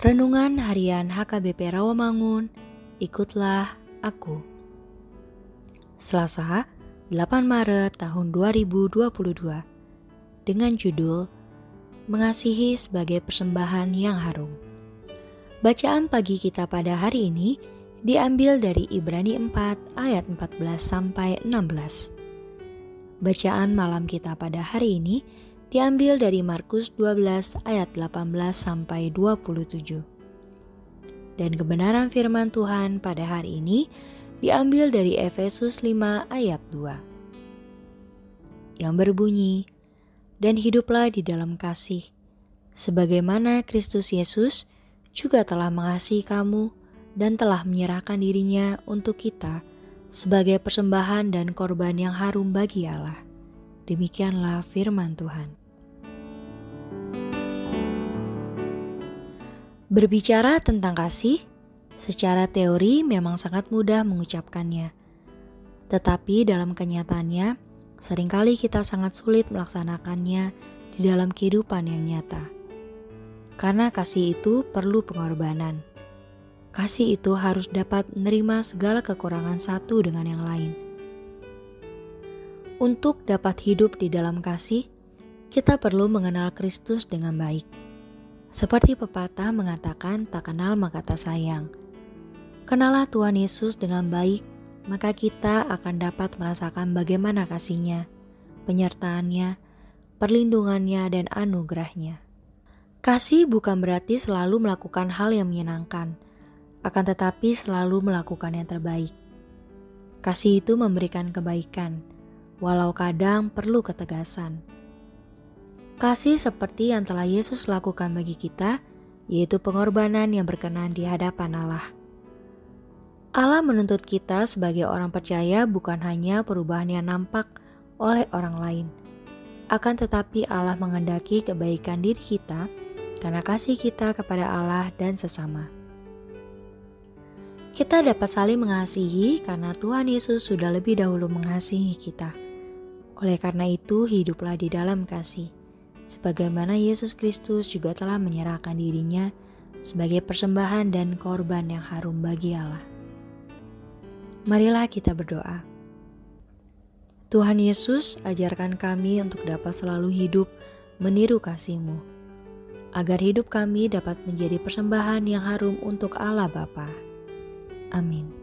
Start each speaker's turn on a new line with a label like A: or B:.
A: Renungan Harian HKBP Rawamangun, ikutlah aku. Selasa, 8 Maret tahun 2022. Dengan judul Mengasihi sebagai persembahan yang harum. Bacaan pagi kita pada hari ini diambil dari Ibrani 4 ayat 14 sampai 16. Bacaan malam kita pada hari ini diambil dari Markus 12 ayat 18 sampai 27. Dan kebenaran firman Tuhan pada hari ini diambil dari Efesus 5 ayat 2. Yang berbunyi, dan hiduplah di dalam kasih, sebagaimana Kristus Yesus juga telah mengasihi kamu dan telah menyerahkan dirinya untuk kita sebagai persembahan dan korban yang harum bagi Allah. Demikianlah firman Tuhan. Berbicara tentang kasih, secara teori memang sangat mudah mengucapkannya. Tetapi dalam kenyataannya, sering kali kita sangat sulit melaksanakannya di dalam kehidupan yang nyata. Karena kasih itu perlu pengorbanan. Kasih itu harus dapat menerima segala kekurangan satu dengan yang lain. Untuk dapat hidup di dalam kasih, kita perlu mengenal Kristus dengan baik seperti pepatah mengatakan tak kenal maka tak sayang. Kenalah Tuhan Yesus dengan baik, maka kita akan dapat merasakan bagaimana kasihnya, penyertaannya, perlindungannya, dan anugerahnya. Kasih bukan berarti selalu melakukan hal yang menyenangkan, akan tetapi selalu melakukan yang terbaik. Kasih itu memberikan kebaikan, walau kadang perlu ketegasan. Kasih seperti yang telah Yesus lakukan bagi kita, yaitu pengorbanan yang berkenan di hadapan Allah. Allah menuntut kita sebagai orang percaya bukan hanya perubahan yang nampak oleh orang lain, akan tetapi Allah mengendaki kebaikan diri kita karena kasih kita kepada Allah dan sesama. Kita dapat saling mengasihi karena Tuhan Yesus sudah lebih dahulu mengasihi kita. Oleh karena itu, hiduplah di dalam kasih sebagaimana Yesus Kristus juga telah menyerahkan dirinya sebagai persembahan dan korban yang harum bagi Allah. Marilah kita berdoa. Tuhan Yesus, ajarkan kami untuk dapat selalu hidup meniru kasih-Mu, agar hidup kami dapat menjadi persembahan yang harum untuk Allah Bapa. Amin.